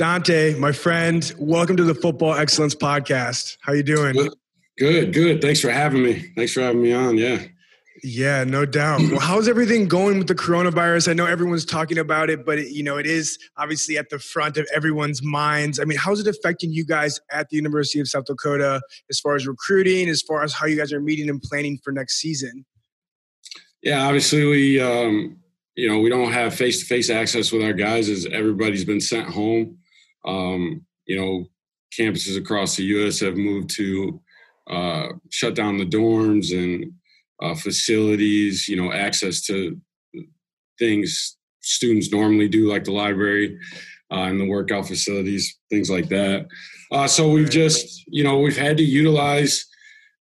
Dante, my friend, welcome to the Football Excellence Podcast. How you doing? Good, good. Thanks for having me. Thanks for having me on. Yeah. Yeah, no doubt. Well, how's everything going with the coronavirus? I know everyone's talking about it, but it, you know, it is obviously at the front of everyone's minds. I mean, how's it affecting you guys at the University of South Dakota as far as recruiting, as far as how you guys are meeting and planning for next season? Yeah, obviously we um, you know, we don't have face-to-face access with our guys as everybody's been sent home. Um, you know, campuses across the U.S. have moved to uh, shut down the dorms and uh, facilities, you know, access to things students normally do, like the library uh, and the workout facilities, things like that. Uh, so we've just, you know, we've had to utilize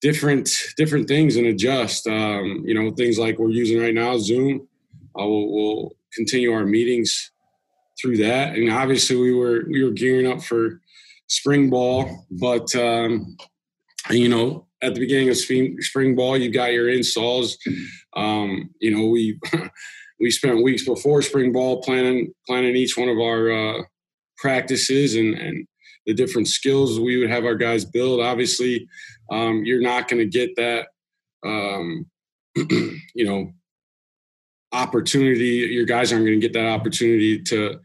different different things and adjust. Um, you know, things like we're using right now, Zoom. Uh, we'll, we'll continue our meetings through that, and obviously we were we were gearing up for spring ball, but um, you know at the beginning of spring, spring ball, you got your installs. Um, you know, we we spent weeks before spring ball planning planning each one of our uh, practices and and the different skills we would have our guys build. Obviously, um, you're not going to get that. Um, you know, opportunity. Your guys aren't going to get that opportunity to,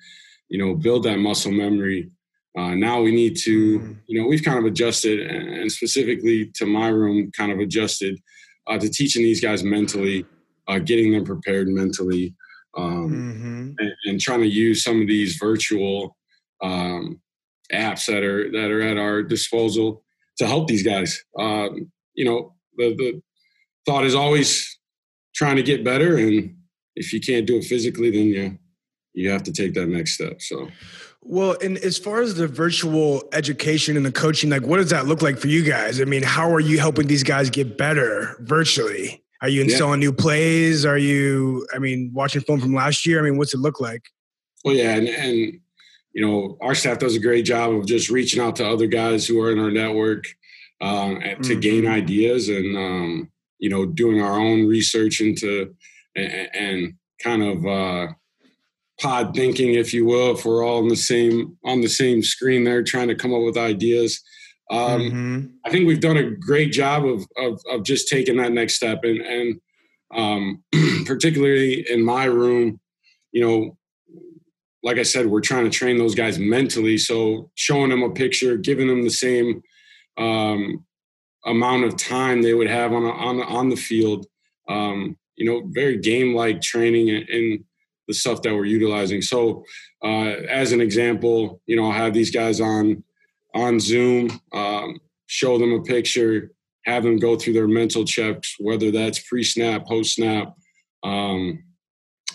you know, build that muscle memory uh, now we need to, mm-hmm. you know, we've kind of adjusted, and specifically to my room, kind of adjusted uh, to teaching these guys mentally, uh, getting them prepared mentally, um, mm-hmm. and, and, trying to use some of these virtual um, apps that are that are at our disposal to help these guys. Um, you know, the, the thought is always trying to get better, and if you can't do it physically, then you you have to take that next step. So. Well, and as far as the virtual education and the coaching, like what does that look like for you guys? I mean, how are you helping these guys get better virtually? Are you installing yeah. new plays? Are you, I mean, watching film from last year? I mean, what's it look like? Well, yeah, and, and you know, our staff does a great job of just reaching out to other guys who are in our network um, to mm-hmm. gain ideas and um, you know, doing our own research into and, and kind of uh, pod thinking, if you will, if we're all on the same on the same screen there trying to come up with ideas. Um, mm-hmm. I think we've done a great job of, of, of just taking that next step, and and um, particularly in my room, you know, like I said, we're trying to train those guys mentally. So showing them a picture, giving them the same um, amount of time they would have on a, on on the field, um, you know, very game like training and the stuff that we're utilizing. So, uh, as an example, you know, I'll have these guys on on Zoom, um, show them a picture, have them go through their mental checks, whether that's pre-snap, post-snap, um,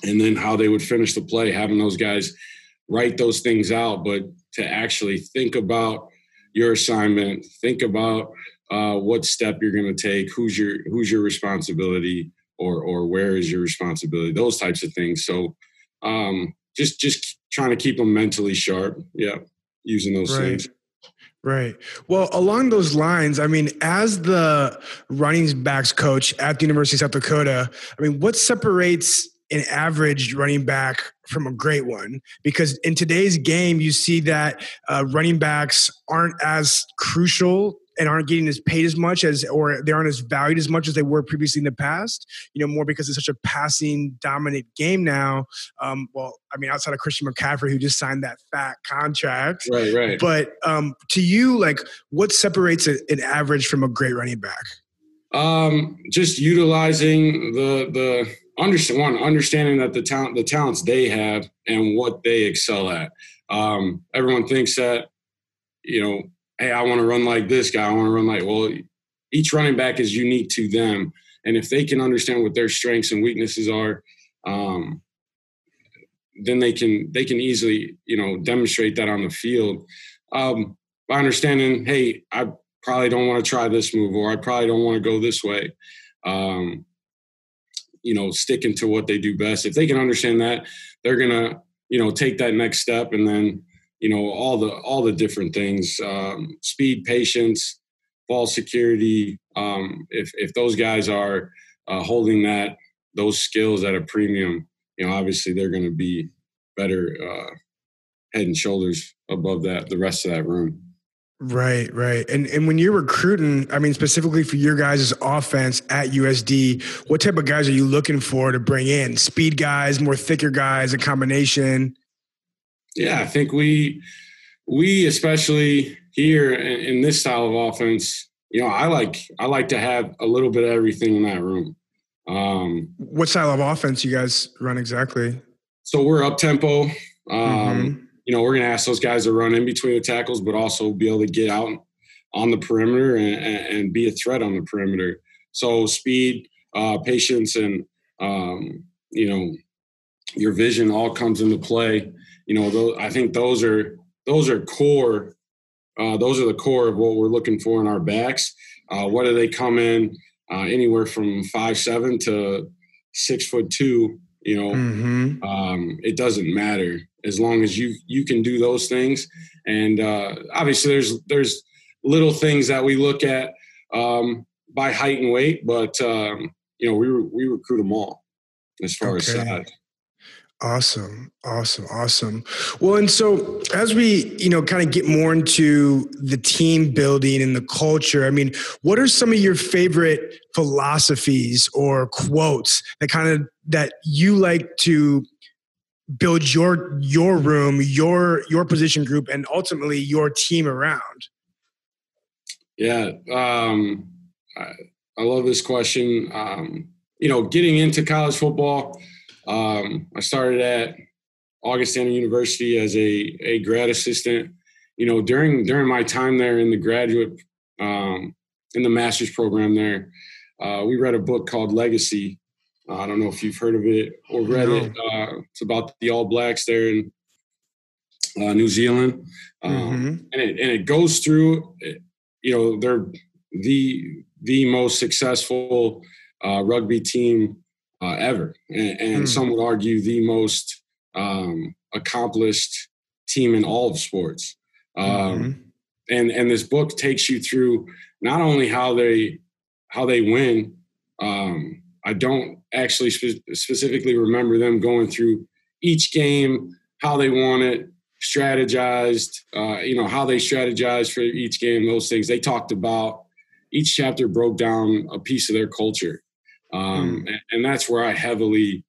and then how they would finish the play. Having those guys write those things out, but to actually think about your assignment, think about uh, what step you're going to take, who's your who's your responsibility, or or where is your responsibility those types of things so um just just trying to keep them mentally sharp yeah using those right. things Right. Well, along those lines, I mean, as the running backs coach at the University of South Dakota, I mean, what separates an average running back from a great one? Because in today's game, you see that uh, running backs aren't as crucial and aren't getting as paid as much as or they aren't as valued as much as they were previously in the past you know more because it's such a passing dominant game now. Um, well i mean outside of christian mccaffrey who just signed that fat contract. Right right. But um, to you like what separates a, an average from a great running back? Um, just utilizing the the understand one understanding that the talent the talents they have and what they excel at. Um, everyone thinks that you know hey, I want to run like this guy. I want to run like, well, each running back is unique to them. And if they can understand what their strengths and weaknesses are, um, then they can they can easily you know demonstrate that on the field um, by understanding hey i probably don't want to try this move or i probably don't want to go this way um, you know sticking to what they do best if they can understand that they're gonna you know take that next step and then you know all the all the different things um, speed patience ball security um, if if those guys are uh, holding that those skills at a premium you know obviously they're going to be better uh, head and shoulders above that the rest of that room. Right, right. And and when you're recruiting, I mean specifically for your guys' offense at USD, what type of guys are you looking for to bring in? Speed guys, more thicker guys, a combination? Yeah, I think we we especially here in, in this style of offense, you know, I like I like to have a little bit of everything in that room. Um, what style of offense you guys run exactly? So we're up tempo. Um, mm-hmm. You know, we're going to ask those guys to run in between the tackles, but also be able to get out on the perimeter and, and be a threat on the perimeter. So speed, uh, patience, and um, you know, your vision all comes into play. You know, those, I think those are those are core. Uh, those are the core of what we're looking for in our backs. Uh, whether they come in uh, anywhere from five seven to six foot two, you know, mm-hmm. um, it doesn't matter as long as you you can do those things. And uh, obviously, there's there's little things that we look at um, by height and weight, but um, you know, we we recruit them all as far okay. as size. Awesome. Awesome. Awesome. Well, and so as we, you know, kind of get more into the team building and the culture, I mean, what are some of your favorite philosophies or quotes that kind of that you like to build your your room, your your position group and ultimately your team around? Yeah. Um I, I love this question. Um, you know, getting into college football, um, I started at Augustana University as a, a grad assistant. You know, during during my time there in the graduate um, in the master's program there, uh, we read a book called Legacy. Uh, I don't know if you've heard of it or read no. it. Uh, it's about the All Blacks there in uh, New Zealand, um, mm-hmm. and it and it goes through. You know, they're the the most successful uh, rugby team uh, ever, and, and mm. some would argue the most um, accomplished team in all of sports. Um, mm-hmm. And and this book takes you through not only how they how they win. Um, I don't actually spe- specifically remember them going through each game, how they won it, strategized, uh, you know, how they strategized for each game, those things. They talked about each chapter broke down a piece of their culture. Um, mm. and, and, that's where I heavily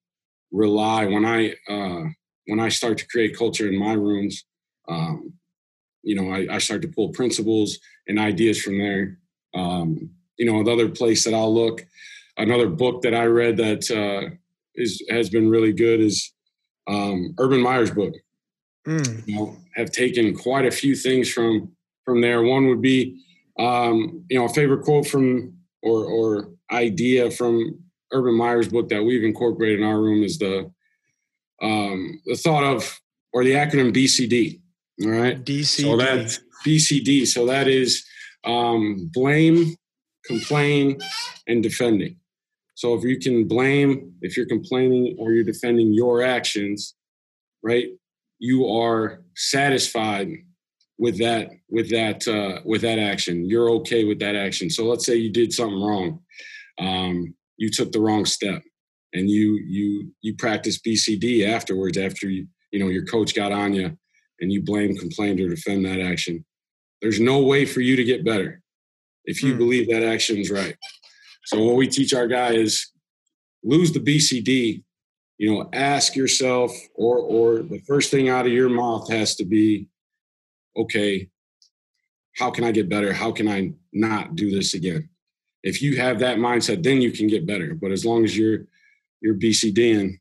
rely when I uh, when I start to create culture in my rooms. Um, you know, I, I, start to pull principles and ideas from there. Um, you know, another place that I'll look, another book that I read that uh, is has been really good is um, Urban Meyer's book. Mm. You know, have taken quite a few things from from there. One would be, um, you know, a favorite quote from or or idea from Urban Meyer's book that we've incorporated in our room is the um, the thought of or the acronym BCD. All right, DCD. So that BCD. So that is um, blame, complain, and defending. So if you can blame, if you're complaining or you're defending your actions, right, you are satisfied with that with that uh, with that action. You're okay with that action. So let's say you did something wrong, um, you took the wrong step, and you you you practice BCD afterwards after you you know your coach got on you, and you blame, complained, or defend that action. There's no way for you to get better if you hmm. believe that action is right. So what we teach our guy is lose the BCD. You know, ask yourself, or or the first thing out of your mouth has to be okay, how can I get better? How can I not do this again? If you have that mindset, then you can get better. But as long as you're you're BCDing,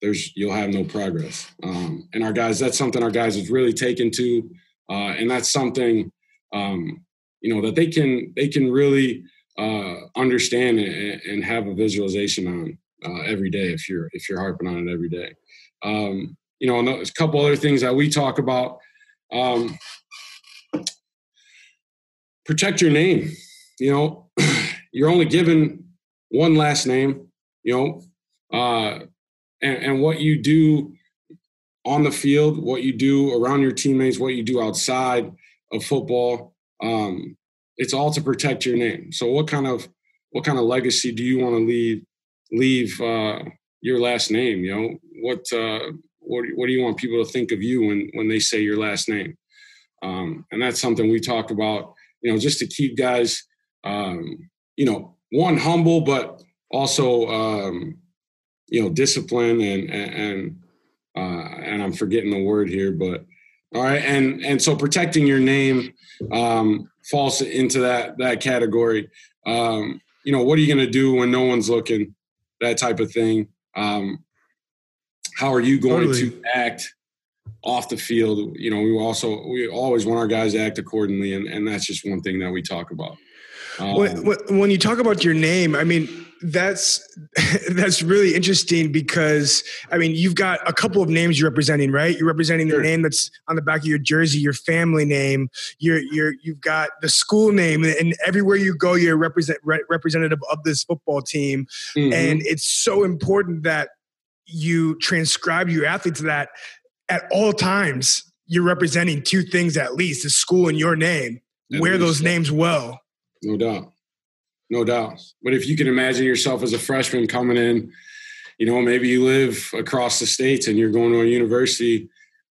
there's you'll have no progress. Um, and our guys, that's something our guys have really taken to, uh, and that's something um, you know that they can they can really uh, understand and, and, have a visualization on uh, every day if you're if you're harping on it every day. Um, you know, a couple other things that we talk about um, protect your name. You know, you're only given one last name. You know, uh, and, and what you do on the field, what you do around your teammates, what you do outside of football, um, it's all to protect your name. So, what kind of what kind of legacy do you want to leave leave uh, your last name? You know, what uh, what, what do you want people to think of you when when they say your last name? Um, and that's something we talk about, you know, just to keep guys, um, you know, one humble, but also, um, you know, discipline and and uh, and I'm forgetting the word here, but all right, and and so protecting your name um, falls into that that category. Um, you know, what are you going to do when no one's looking? That type of thing. Um, how are you going totally. to act off the field? You know, we also we always want our guys to act accordingly, and and that's just one thing that we talk about. Um, when, when you talk about your name, I mean that's that's really interesting because I mean you've got a couple of names you're representing, right? You're representing the name that's on the back of your jersey, your family name. You're you're you've got the school name, and everywhere you go, you're represent re- representative of this football team, mm-hmm. and it's so important that you transcribe your athletes that at all times you're representing two things at least: the school and your name. At Wear those names well. No doubt no doubt. But if you can imagine yourself as a freshman coming in, you know, maybe you live across the states and you're going to a university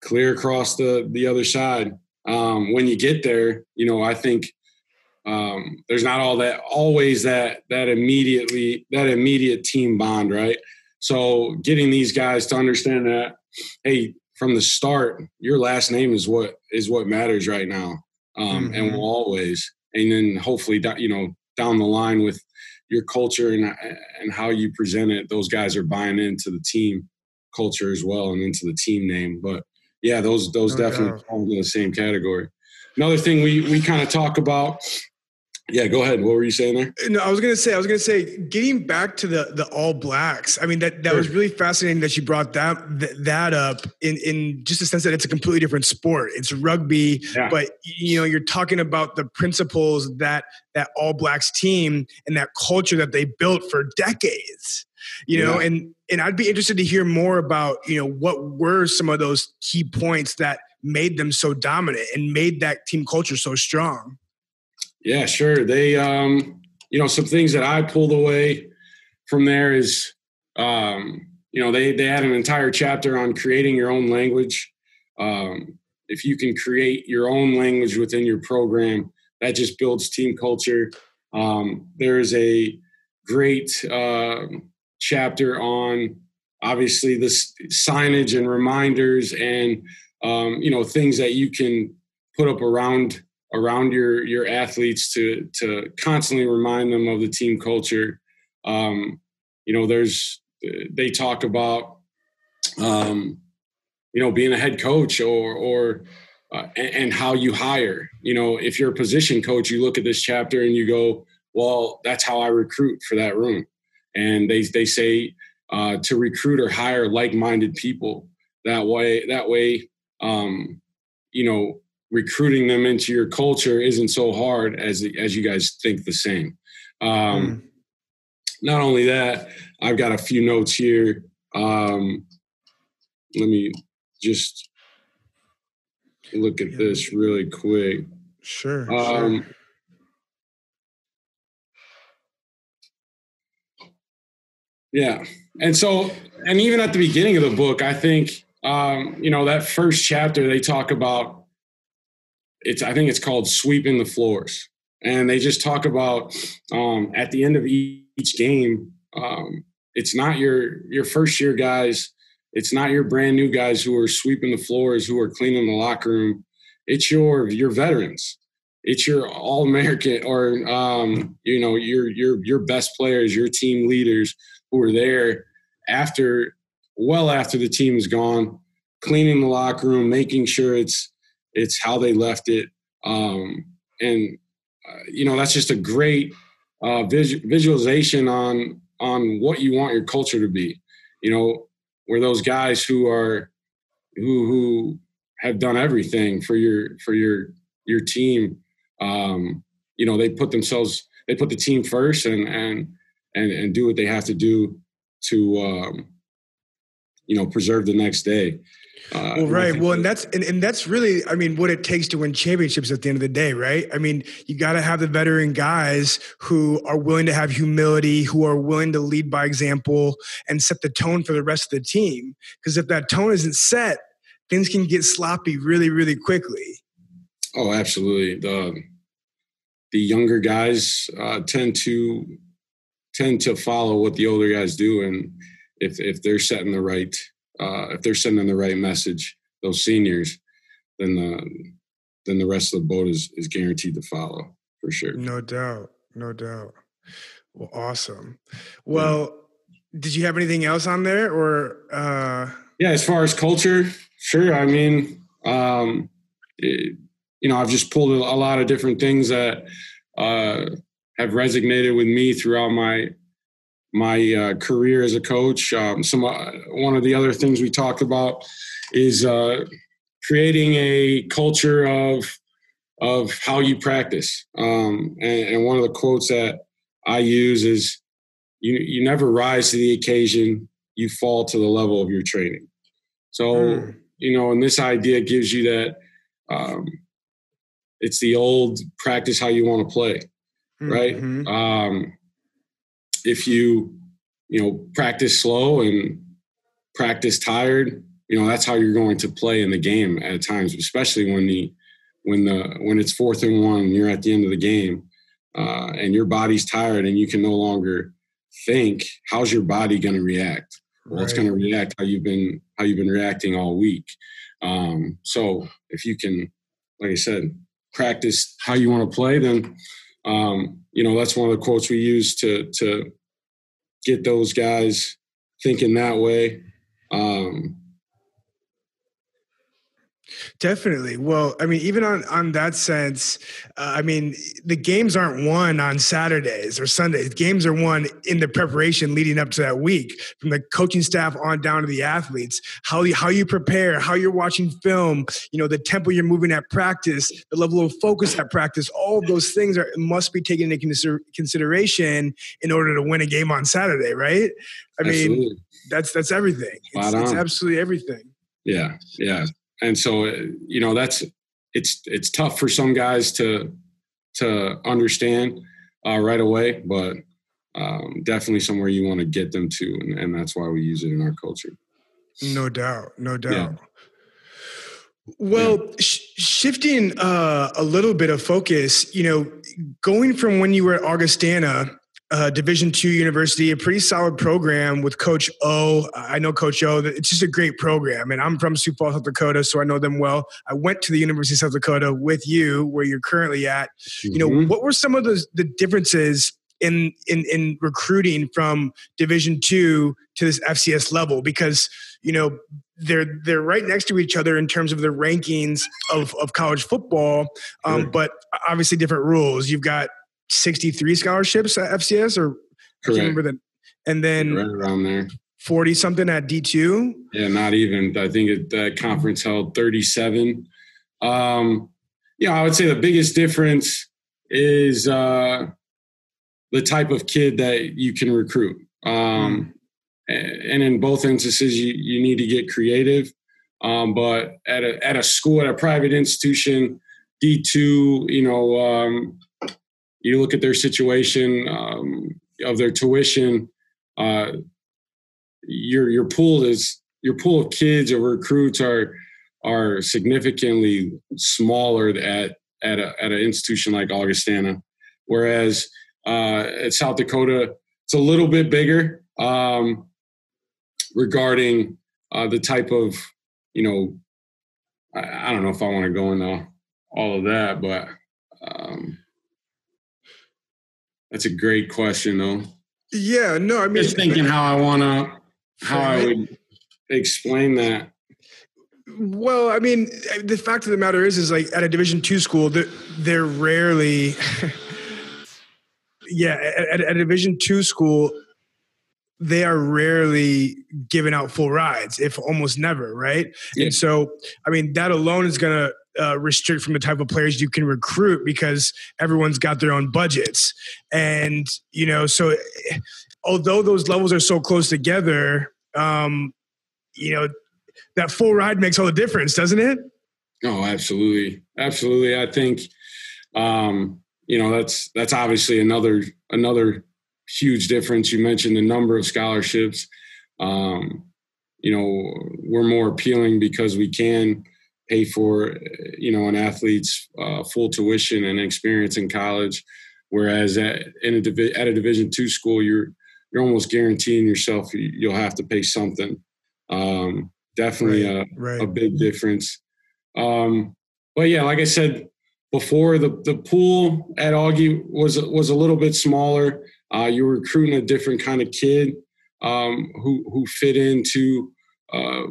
clear across the the other side. Um, when you get there, you know, I think um, there's not all that always that that immediately that immediate team bond, right? So getting these guys to understand that, hey, from the start, your last name is what is what matters right now, um, mm-hmm. and will always. And then hopefully, you know, down the line with your culture and and how you present it, those guys are buying into the team culture as well and into the team name. But yeah, those those no definitely fall in the same category. Another thing we we kind of talk about yeah, go ahead. What were you saying there? No, I was gonna say, I was gonna say, getting back to the the All Blacks. I mean, that that sure. was really fascinating that you brought that that up in in just a sense that it's a completely different sport. It's rugby, yeah. but you know, you're talking about the principles that that All Blacks team and that culture that they built for decades. You know, yeah. and and I'd be interested to hear more about you know what were some of those key points that made them so dominant and made that team culture so strong. Yeah, sure. They, um, you know, some things that I pulled away from there is, um, you know, they they had an entire chapter on creating your own language. Um, if you can create your own language within your program, that just builds team culture. Um, there is a great uh, chapter on obviously this signage and reminders and um, you know things that you can put up around around your your athletes to to constantly remind them of the team culture. Um, you know, there's they talk about um, you know being a head coach or or uh, and, how you hire. You know, if you're a position coach, you look at this chapter and you go, well, that's how I recruit for that room. And they they say uh, to recruit or hire like-minded people. That way, that way, um, you know, recruiting them into your culture isn't so hard as as you guys think the same. Um, mm. Not only that, I've got a few notes here. Um, let me just look at this really quick. Sure. Um, sure. Yeah. And so, and even at the beginning of the book, I think, um, you know, that first chapter, they talk about it's I think it's called sweeping the floors, and they just talk about um, at the end of each game. Um, it's not your your first year guys. It's not your brand new guys who are sweeping the floors, who are cleaning the locker room. It's your your veterans. It's your all American or um, you know your your your best players, your team leaders who are there after well after the team is gone, cleaning the locker room, making sure it's it's how they left it. Um, and uh, you know that's just a great uh, vis- visualization on on what you want your culture to be. You know, where those guys who are who who have done everything for your for your your team. Um, you know, they put themselves they put the team first and and and and do what they have to do to um, you know preserve the next day. Uh, well, right. Well, and that's and, and that's really, I mean, what it takes to win championships at the end of the day, right? I mean, you got to have the veteran guys who are willing to have humility, who are willing to lead by example, and set the tone for the rest of the team. Because if that tone isn't set, things can get sloppy really, really quickly. Oh, absolutely. The the younger guys uh, tend to tend to follow what the older guys do, and if if they're setting the right uh, if they're sending the right message, those seniors, then the then the rest of the boat is is guaranteed to follow for sure. No doubt, no doubt. Well, awesome. Well, yeah. did you have anything else on there, or? Uh... Yeah, as far as culture, sure. I mean, um, it, you know, I've just pulled a, a lot of different things that uh, have resonated with me throughout my my uh, career as a coach. Um, some uh, one of the other things we talked about is uh, creating a culture of of how you practice. Um, and, and, one of the quotes that I use is, "You you never rise to the occasion; you fall to the level of your training." So mm. you know, and this idea gives you that. Um, it's the old practice how you want to play, right? Mm-hmm. Um, if you you know practice slow and practice tired you know that's how you're going to play in the game at times especially when the when the when it's fourth and one you're at the end of the game uh, and your body's tired and you can no longer think how's your body going to react? Well right. it's going to react? How you've been how you've been reacting all week? Um, so if you can like i said practice how you want to play then um, you know that's one of the quotes we use to to get those guys thinking that way. Um, Definitely. Well, I mean, even on on that sense, uh, I mean, the games aren't won on Saturdays or Sundays. Games are won in the preparation leading up to that week, from the coaching staff on down to the athletes. How you, how you prepare, how you're watching film, you know, the tempo you're moving at practice, the level of focus at practice. All of those things are must be taken into consideration in order to win a game on Saturday, right? I Absolutely. mean, that's that's everything. It's, it's absolutely everything. Yeah, yeah and so you know that's it's it's tough for some guys to to understand uh, right away, but um, definitely somewhere you want to get them to, and, and, that's why we use it in our culture. No doubt, no doubt. Yeah. Well, yeah. sh- shifting uh, a little bit of focus, you know, going from when you were at Augustana uh, Division two university, a pretty solid program with Coach O. I know Coach O. It's just a great program, and I'm from Sioux Falls, South Dakota, so I know them well. I went to the University of South Dakota with you, where you're currently at. Mm-hmm. You know, mm-hmm. what were some of the the differences in in in recruiting from Division two to this FCS level? Because you know they're they're right next to each other in terms of the rankings of of college football, um, but obviously different rules. You've got 63 scholarships at FCS or. I can't remember that. And then right around there. 40 something at D2. Yeah, not even. I think it, that conference held 37. Um, yeah, I would say the biggest difference is uh, the type of kid that you can recruit. Um, mm. And in both instances, you, you need to get creative. Um, but at a, at a school, at a private institution, D2, you know, um, you look at their situation um, of their tuition, uh, your your pool is your pool of kids or recruits are are significantly smaller at at, a, at an institution like Augustana, whereas uh, at South Dakota it's a little bit bigger um, regarding uh, the type of you know I, I, don't know if I want to go into all of that, but um, that's a great question, though. Yeah, no, I mean, just thinking how I want to, how I would explain that. Well, I mean, the fact of the matter is, is like at a Division two school, they're, they're rarely, yeah, at, at, a Division two school, they are rarely giving out full rides, if almost never, right? Yeah. And so, I mean, that alone is going to uh, restrict from the type of players you can recruit because everyone's got their own budgets. And, you know, so although those levels are so close together, um, you know, that full ride makes all the difference, doesn't it? Oh, absolutely, absolutely. I think, um, you know, that's that's obviously another another huge difference. You mentioned the number of scholarships. Um, you know, we're more appealing because we can pay for, you know, an athlete's uh, full tuition and experience in college. Whereas at, in a divi- at a Division two school, you're you're almost guaranteeing yourself you'll have to pay something. Um, definitely right, a, right. a big difference. Um, but yeah, like I said before, the the pool at Augie was was a little bit smaller. Uh, you were recruiting a different kind of kid um, who who fit into uh,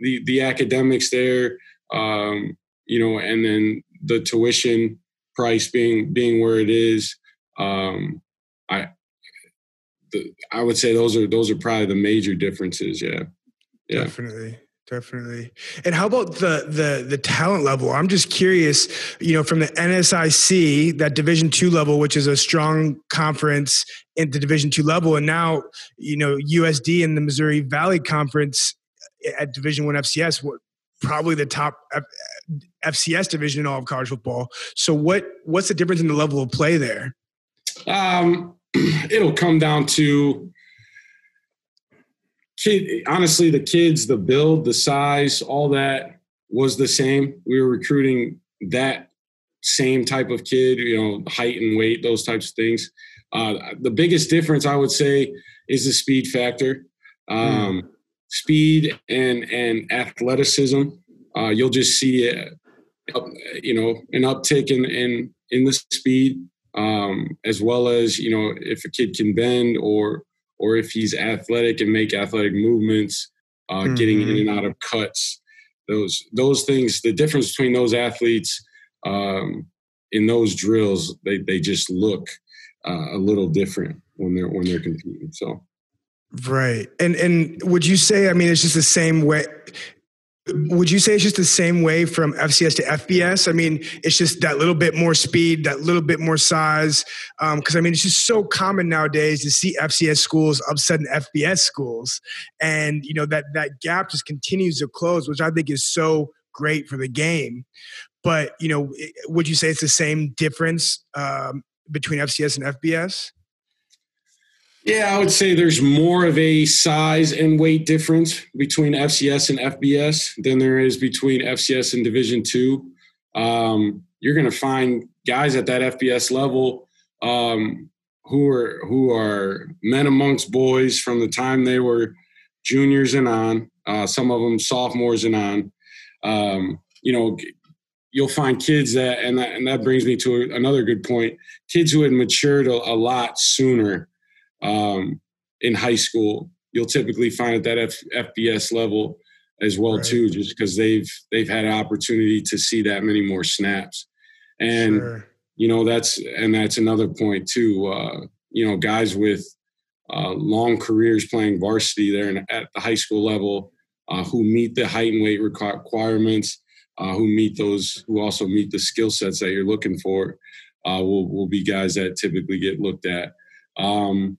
the the academics there. Um, you know, and then the tuition price being being where it is. Um, I the, I would say those are those are probably the major differences. Yeah, yeah, definitely definitely. And how about the the the talent level? I'm just curious, you know, from the NSIC, that Division two level, which is a strong conference in the Division two level, and now you know USD and the Missouri Valley Conference at Division one FCS, what probably the top F- FCS division in all of college football. So what what's the difference in the level of play there? Um, it'll come down to kid honestly the kids the build the size all that was the same we were recruiting that same type of kid you know height and weight those types of things uh, the biggest difference i would say is the speed factor um, mm. Speed and and athleticism uh, you'll just see a, you know an uptick in in in the speed um, as well as you know if a kid can bend or or if he's athletic and make athletic movements, uh, mm-hmm. getting in and out of cuts. Those those things, the difference between those athletes um, in those drills, they they just look uh, a little different when they're when they're competing. So. Right. And and would you say I mean it's just the same way would you say it's just the same way from FCS to FBS? I mean, it's just that little bit more speed, that little bit more size. Because um, I mean, it's just so common nowadays to see FCS schools upsetting FBS schools, and you know that that gap just continues to close, which I think is so great for the game. But you know, would you say it's the same difference um, between FCS and FBS? Yeah, I would say there's more of a size and weight difference between FCS and FBS than there is between FCS and Division Two. Um, you're going to find guys at that FBS level um, who are who are men amongst boys from the time they were juniors and on. Uh, some of them sophomores and on. Um, you know, you'll find kids that, and that, and that brings me to another good point. Kids who had matured a, a lot sooner um, in high school. You'll typically find at that F- FBS level as well right. too, just because they've they've had an opportunity to see that many more snaps, and sure. you know that's and that's another point too. Uh, you know, guys with uh, long careers playing varsity there and at the high school level uh, who meet the height and weight requirements, uh, who meet those, who also meet the skill sets that you're looking for, uh, will will be guys that typically get looked at. Um,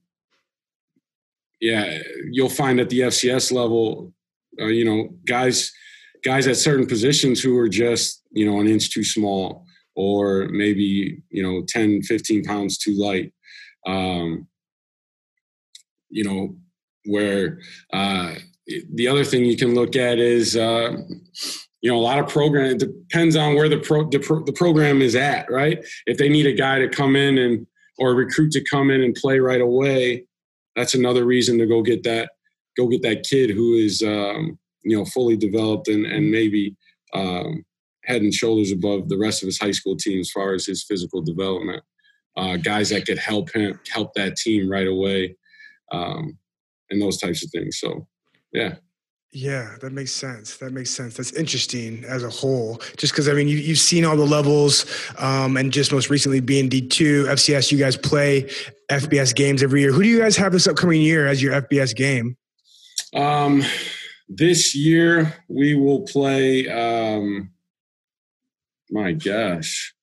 yeah, you'll find at the FCS level, uh, you know, guys guys at certain positions who are just you know an inch too small or maybe you know 10 15 pounds too light. Um, you know where uh, the other thing you can look at is uh, you know a lot of program it depends on where the pro, the, pro, the program is at right? If they need a guy to come in and or recruit to come in and play right away that's another reason to go get that go get that kid who is um, you know fully developed and and maybe um, head and shoulders above the rest of his high school team as far as his physical development. Uh, guys that could help him help that team right away, um, and those types of things. So, yeah. Yeah, that makes sense. That makes sense. That's interesting as a whole. Just because I mean, you, you've seen all the levels, um, and just most recently being D two FCS. You guys play FBS games every year. Who do you guys have this upcoming year as your FBS game? Um, this year we will play. Um, my gosh,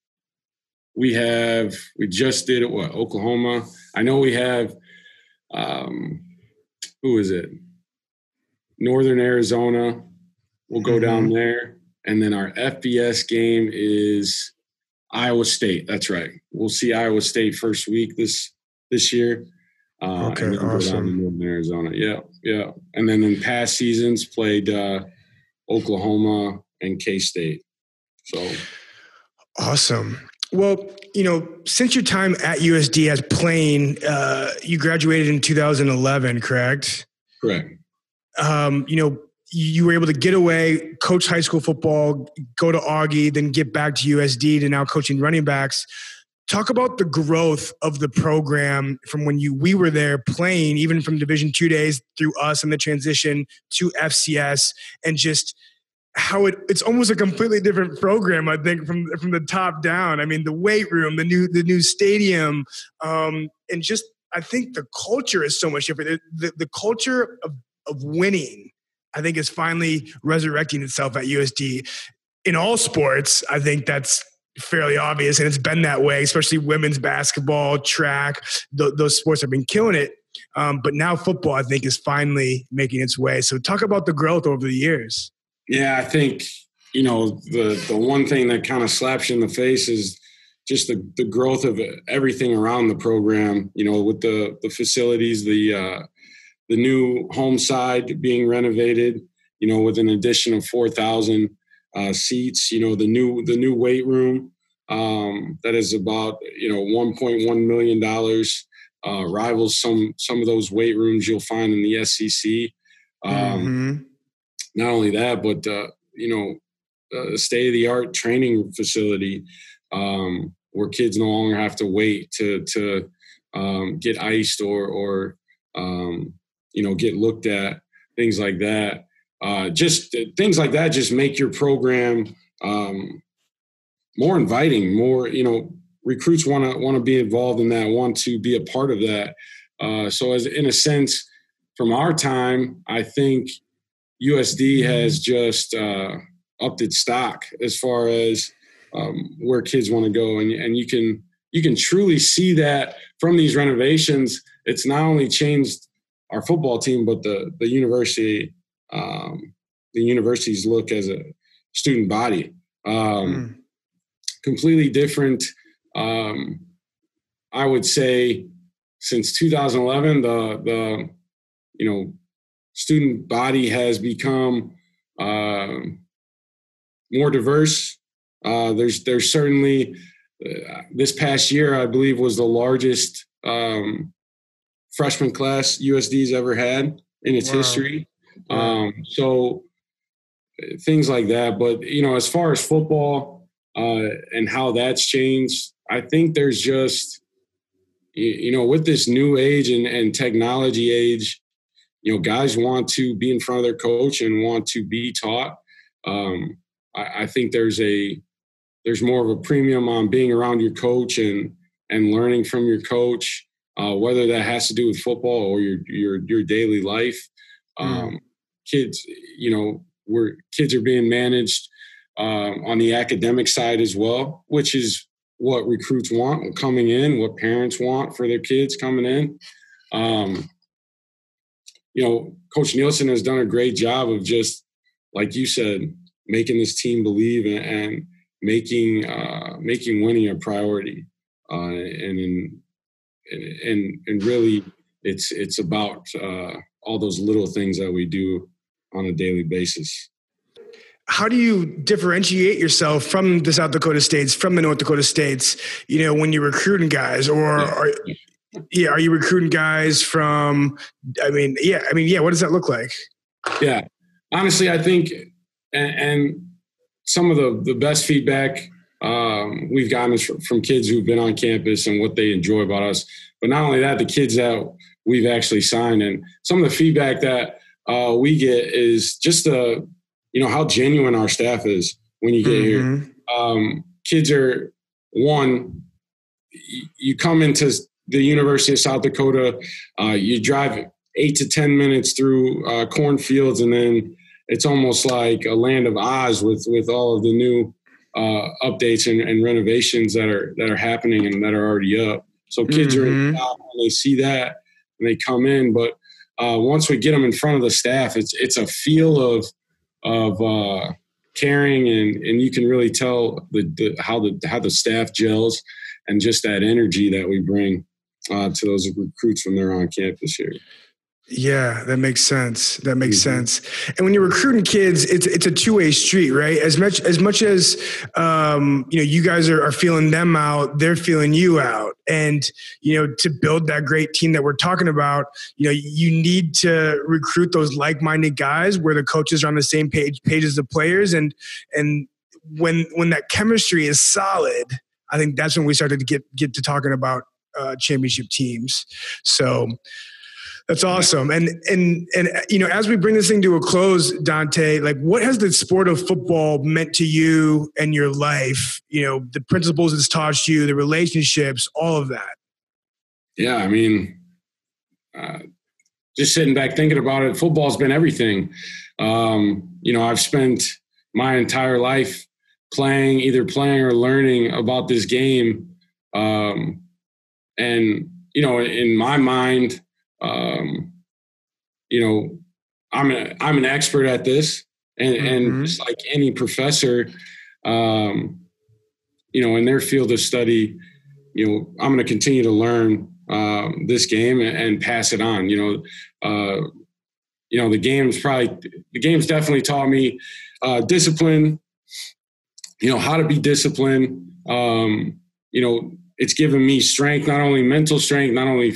we have we just did it. What Oklahoma? I know we have. Um, who is it? Northern Arizona. We'll go Mhm. down there, and then our FBS game is Iowa State. That's right. We'll see Iowa State first week this this year. Uh, Okay, and then go down to awesome. Northern Arizona. Yeah, yeah. And then in past seasons, played uh, Oklahoma and K State. So Awesome. Well, you know, since your time at USD as playing, uh, you graduated in 2011, correct? correct. Um, you know, you were able to get away, coach high school football, go to Augie, then get back to USD to now coaching running backs. Talk about the growth of the program from when you we were there playing, even from Division two days through us and the transition to FCS, and just how it it's almost a completely different program. I think from from the top down. I mean, the weight room, the new the new stadium, um, and just I think the culture is so much different. The, the, the culture of of winning, I think, is finally resurrecting itself at USD. In all sports, I think that's fairly obvious, and it's been that way, especially women's basketball, track. Th- those sports have been killing it. Um, but now football, I think, is finally making its way. So, talk about the growth over the years. Yeah, I think you know the the one thing that kind of slaps you in the face is just the the growth of everything around the program. You know, with the the facilities, the uh, the new home side being renovated. You know, with an addition of four thousand uh, seats. You know, the new the new weight room um, that is about you know one point one million dollars. Uh, rivals some some of those weight rooms you'll find in the SEC. Um, Mhm. not only that, but uh, you know, a state of the art training facility um, where kids no longer have to wait to to um, get iced or or um, you know get looked at, things like that. Uh, just things like that just make your program um, more inviting. More you know, recruits want to want to be involved in that, want to be a part of that. Uh, so, as in a sense, from our time, I think USD has just uh, upped its stock as far as um, where kids want to go, and and you can you can truly see that from these renovations. It's not only changed our football team, but the the university um, the universities look as a student body. Um, Mm. completely different. Um, I would say since 2011, the the you know student body has become um more diverse. Uh, there's there's certainly uh, this past year, I believe, was the largest um, freshman class USD's ever had in its Wow. history. Um, so things like that. But you know, as far as football uh, and how that's changed, I think there's just you, you know with this new age and, and technology age, you know, guys want to be in front of their coach and want to be taught. Um, I, I think there's a there's more of a premium on being around your coach and and learning from your coach, uh, whether that has to do with football or your your your daily life. Um, Kids, you know, where kids are being managed um, on the academic side as well, which is what recruits want coming in, what parents want for their kids coming in. Um, you know, Coach Nielson has done a great job of just, like you said, making this team believe and, and making uh, making winning a priority. Uh, and in, and and really, it's it's about uh, all those little things that we do on a daily basis. how do you differentiate yourself from the South Dakota states, from the North Dakota states? You know, when you're recruiting guys, or are yeah, are you recruiting guys from? I mean, yeah, I mean, yeah. What does that look like? Yeah, honestly, I think, and, and some of the the best feedback um, we've gotten is from, kids who've been on campus and what they enjoy about us. But not only that, the kids that we've actually signed and some of the feedback that uh, we get is just the you know how genuine our staff is when you get here. Mhm. Um, kids are one. You come into the University of South Dakota, uh, you drive eight to ten minutes through uh, cornfields, and then it's almost like a land of Oz with with all of the new uh, updates and, and renovations that are that are happening and that are already up. So kids are in Mhm. shock when they see that and they come in. But uh, once we get them in front of the staff, it's it's a feel of of uh, caring, and and you can really tell the, the, how the how the staff gels, and just that energy that we bring uh, to those recruits when they're on campus here. Yeah, that makes sense. That makes mm-hmm. sense. And when you're recruiting kids, it's it's a two way street, right? As much as much as um, you know, you guys are, are feeling them out, they're feeling you out. And you know, to build that great team that we're talking about, you know, you need to recruit those like minded guys where the coaches are on the same page page as the players. And and when when that chemistry is solid, I think that's when we started to get get to talking about uh, championship teams. So. That's awesome. And and and you know, as we bring this thing to a close, Dante, like what has the sport of football meant to you and your life? You know, the principles it's taught you, the relationships, all of that. Yeah, I mean, uh, just sitting back thinking about it, football's been everything. Um, you know, I've spent my entire life playing, either playing or learning about this game. Um, and you know, in my mind, um, you know, I'm a, I'm an expert at this, and mm-hmm. and just like any professor, um, you know, in their field of study, you know, I'm going to continue to learn um, this game and, and, pass it on. You know, uh, you know, the game's probably the game's definitely taught me uh, discipline. You know how to be disciplined. Um, you know, it's given me strength, not only mental strength, not only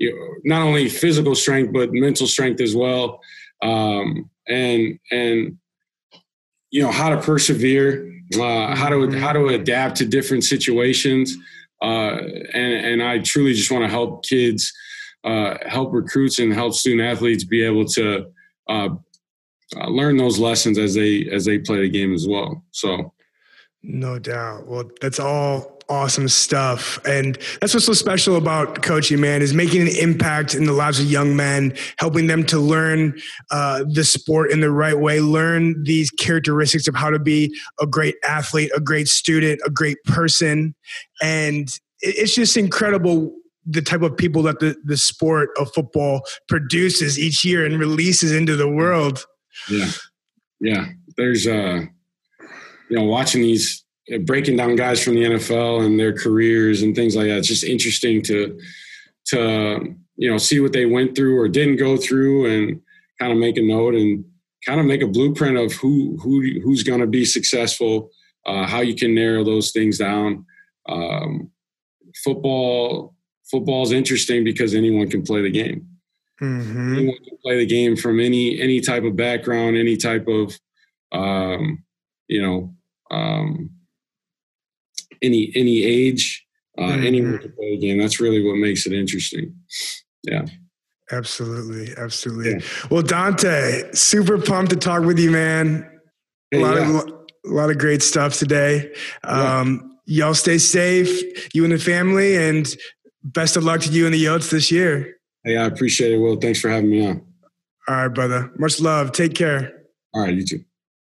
you know, not only physical strength but mental strength as well, um, and and you know how to persevere, uh, how to mm-hmm. how to adapt to different situations, uh, and and I truly just want to help kids, uh, help recruits, and help student athletes be able to uh, uh, learn those lessons as they as they play the game as well. So, no doubt. Well, that's all awesome stuff. And that's what's so special about coaching, man, is making an impact in the lives of young men, helping them to learn uh, the sport in the right way, learn these characteristics of how to be a great athlete, a great student, a great person. And it's just incredible the type of people that the, the sport of football produces each year and releases into the world. Yeah. Yeah. There's, uh, you know, watching these breaking down guys from the NFL and their careers and things like that. It's just interesting to to you know see what they went through or didn't go through and kind of make a note and kind of make a blueprint of who who who's going to be successful, uh, how you can narrow those things down. Um, football football is interesting because anyone can play the game. Mm-hmm. Anyone can play the game from any any type of background, any type of um, you know um, any any age, uh, mm-hmm. anyone can play a game. That's really what makes it interesting. Yeah. Absolutely, absolutely. Yeah. Well, Dante, super pumped to talk with you, man. A lot yeah. of a lot of great stuff today. Um, yeah. Y'all stay safe, you and the family, and best of luck to you and the Yotes this year. Hey, I appreciate it, Will. Thanks for having me on. All right, brother. Much love. Take care. All right, you too.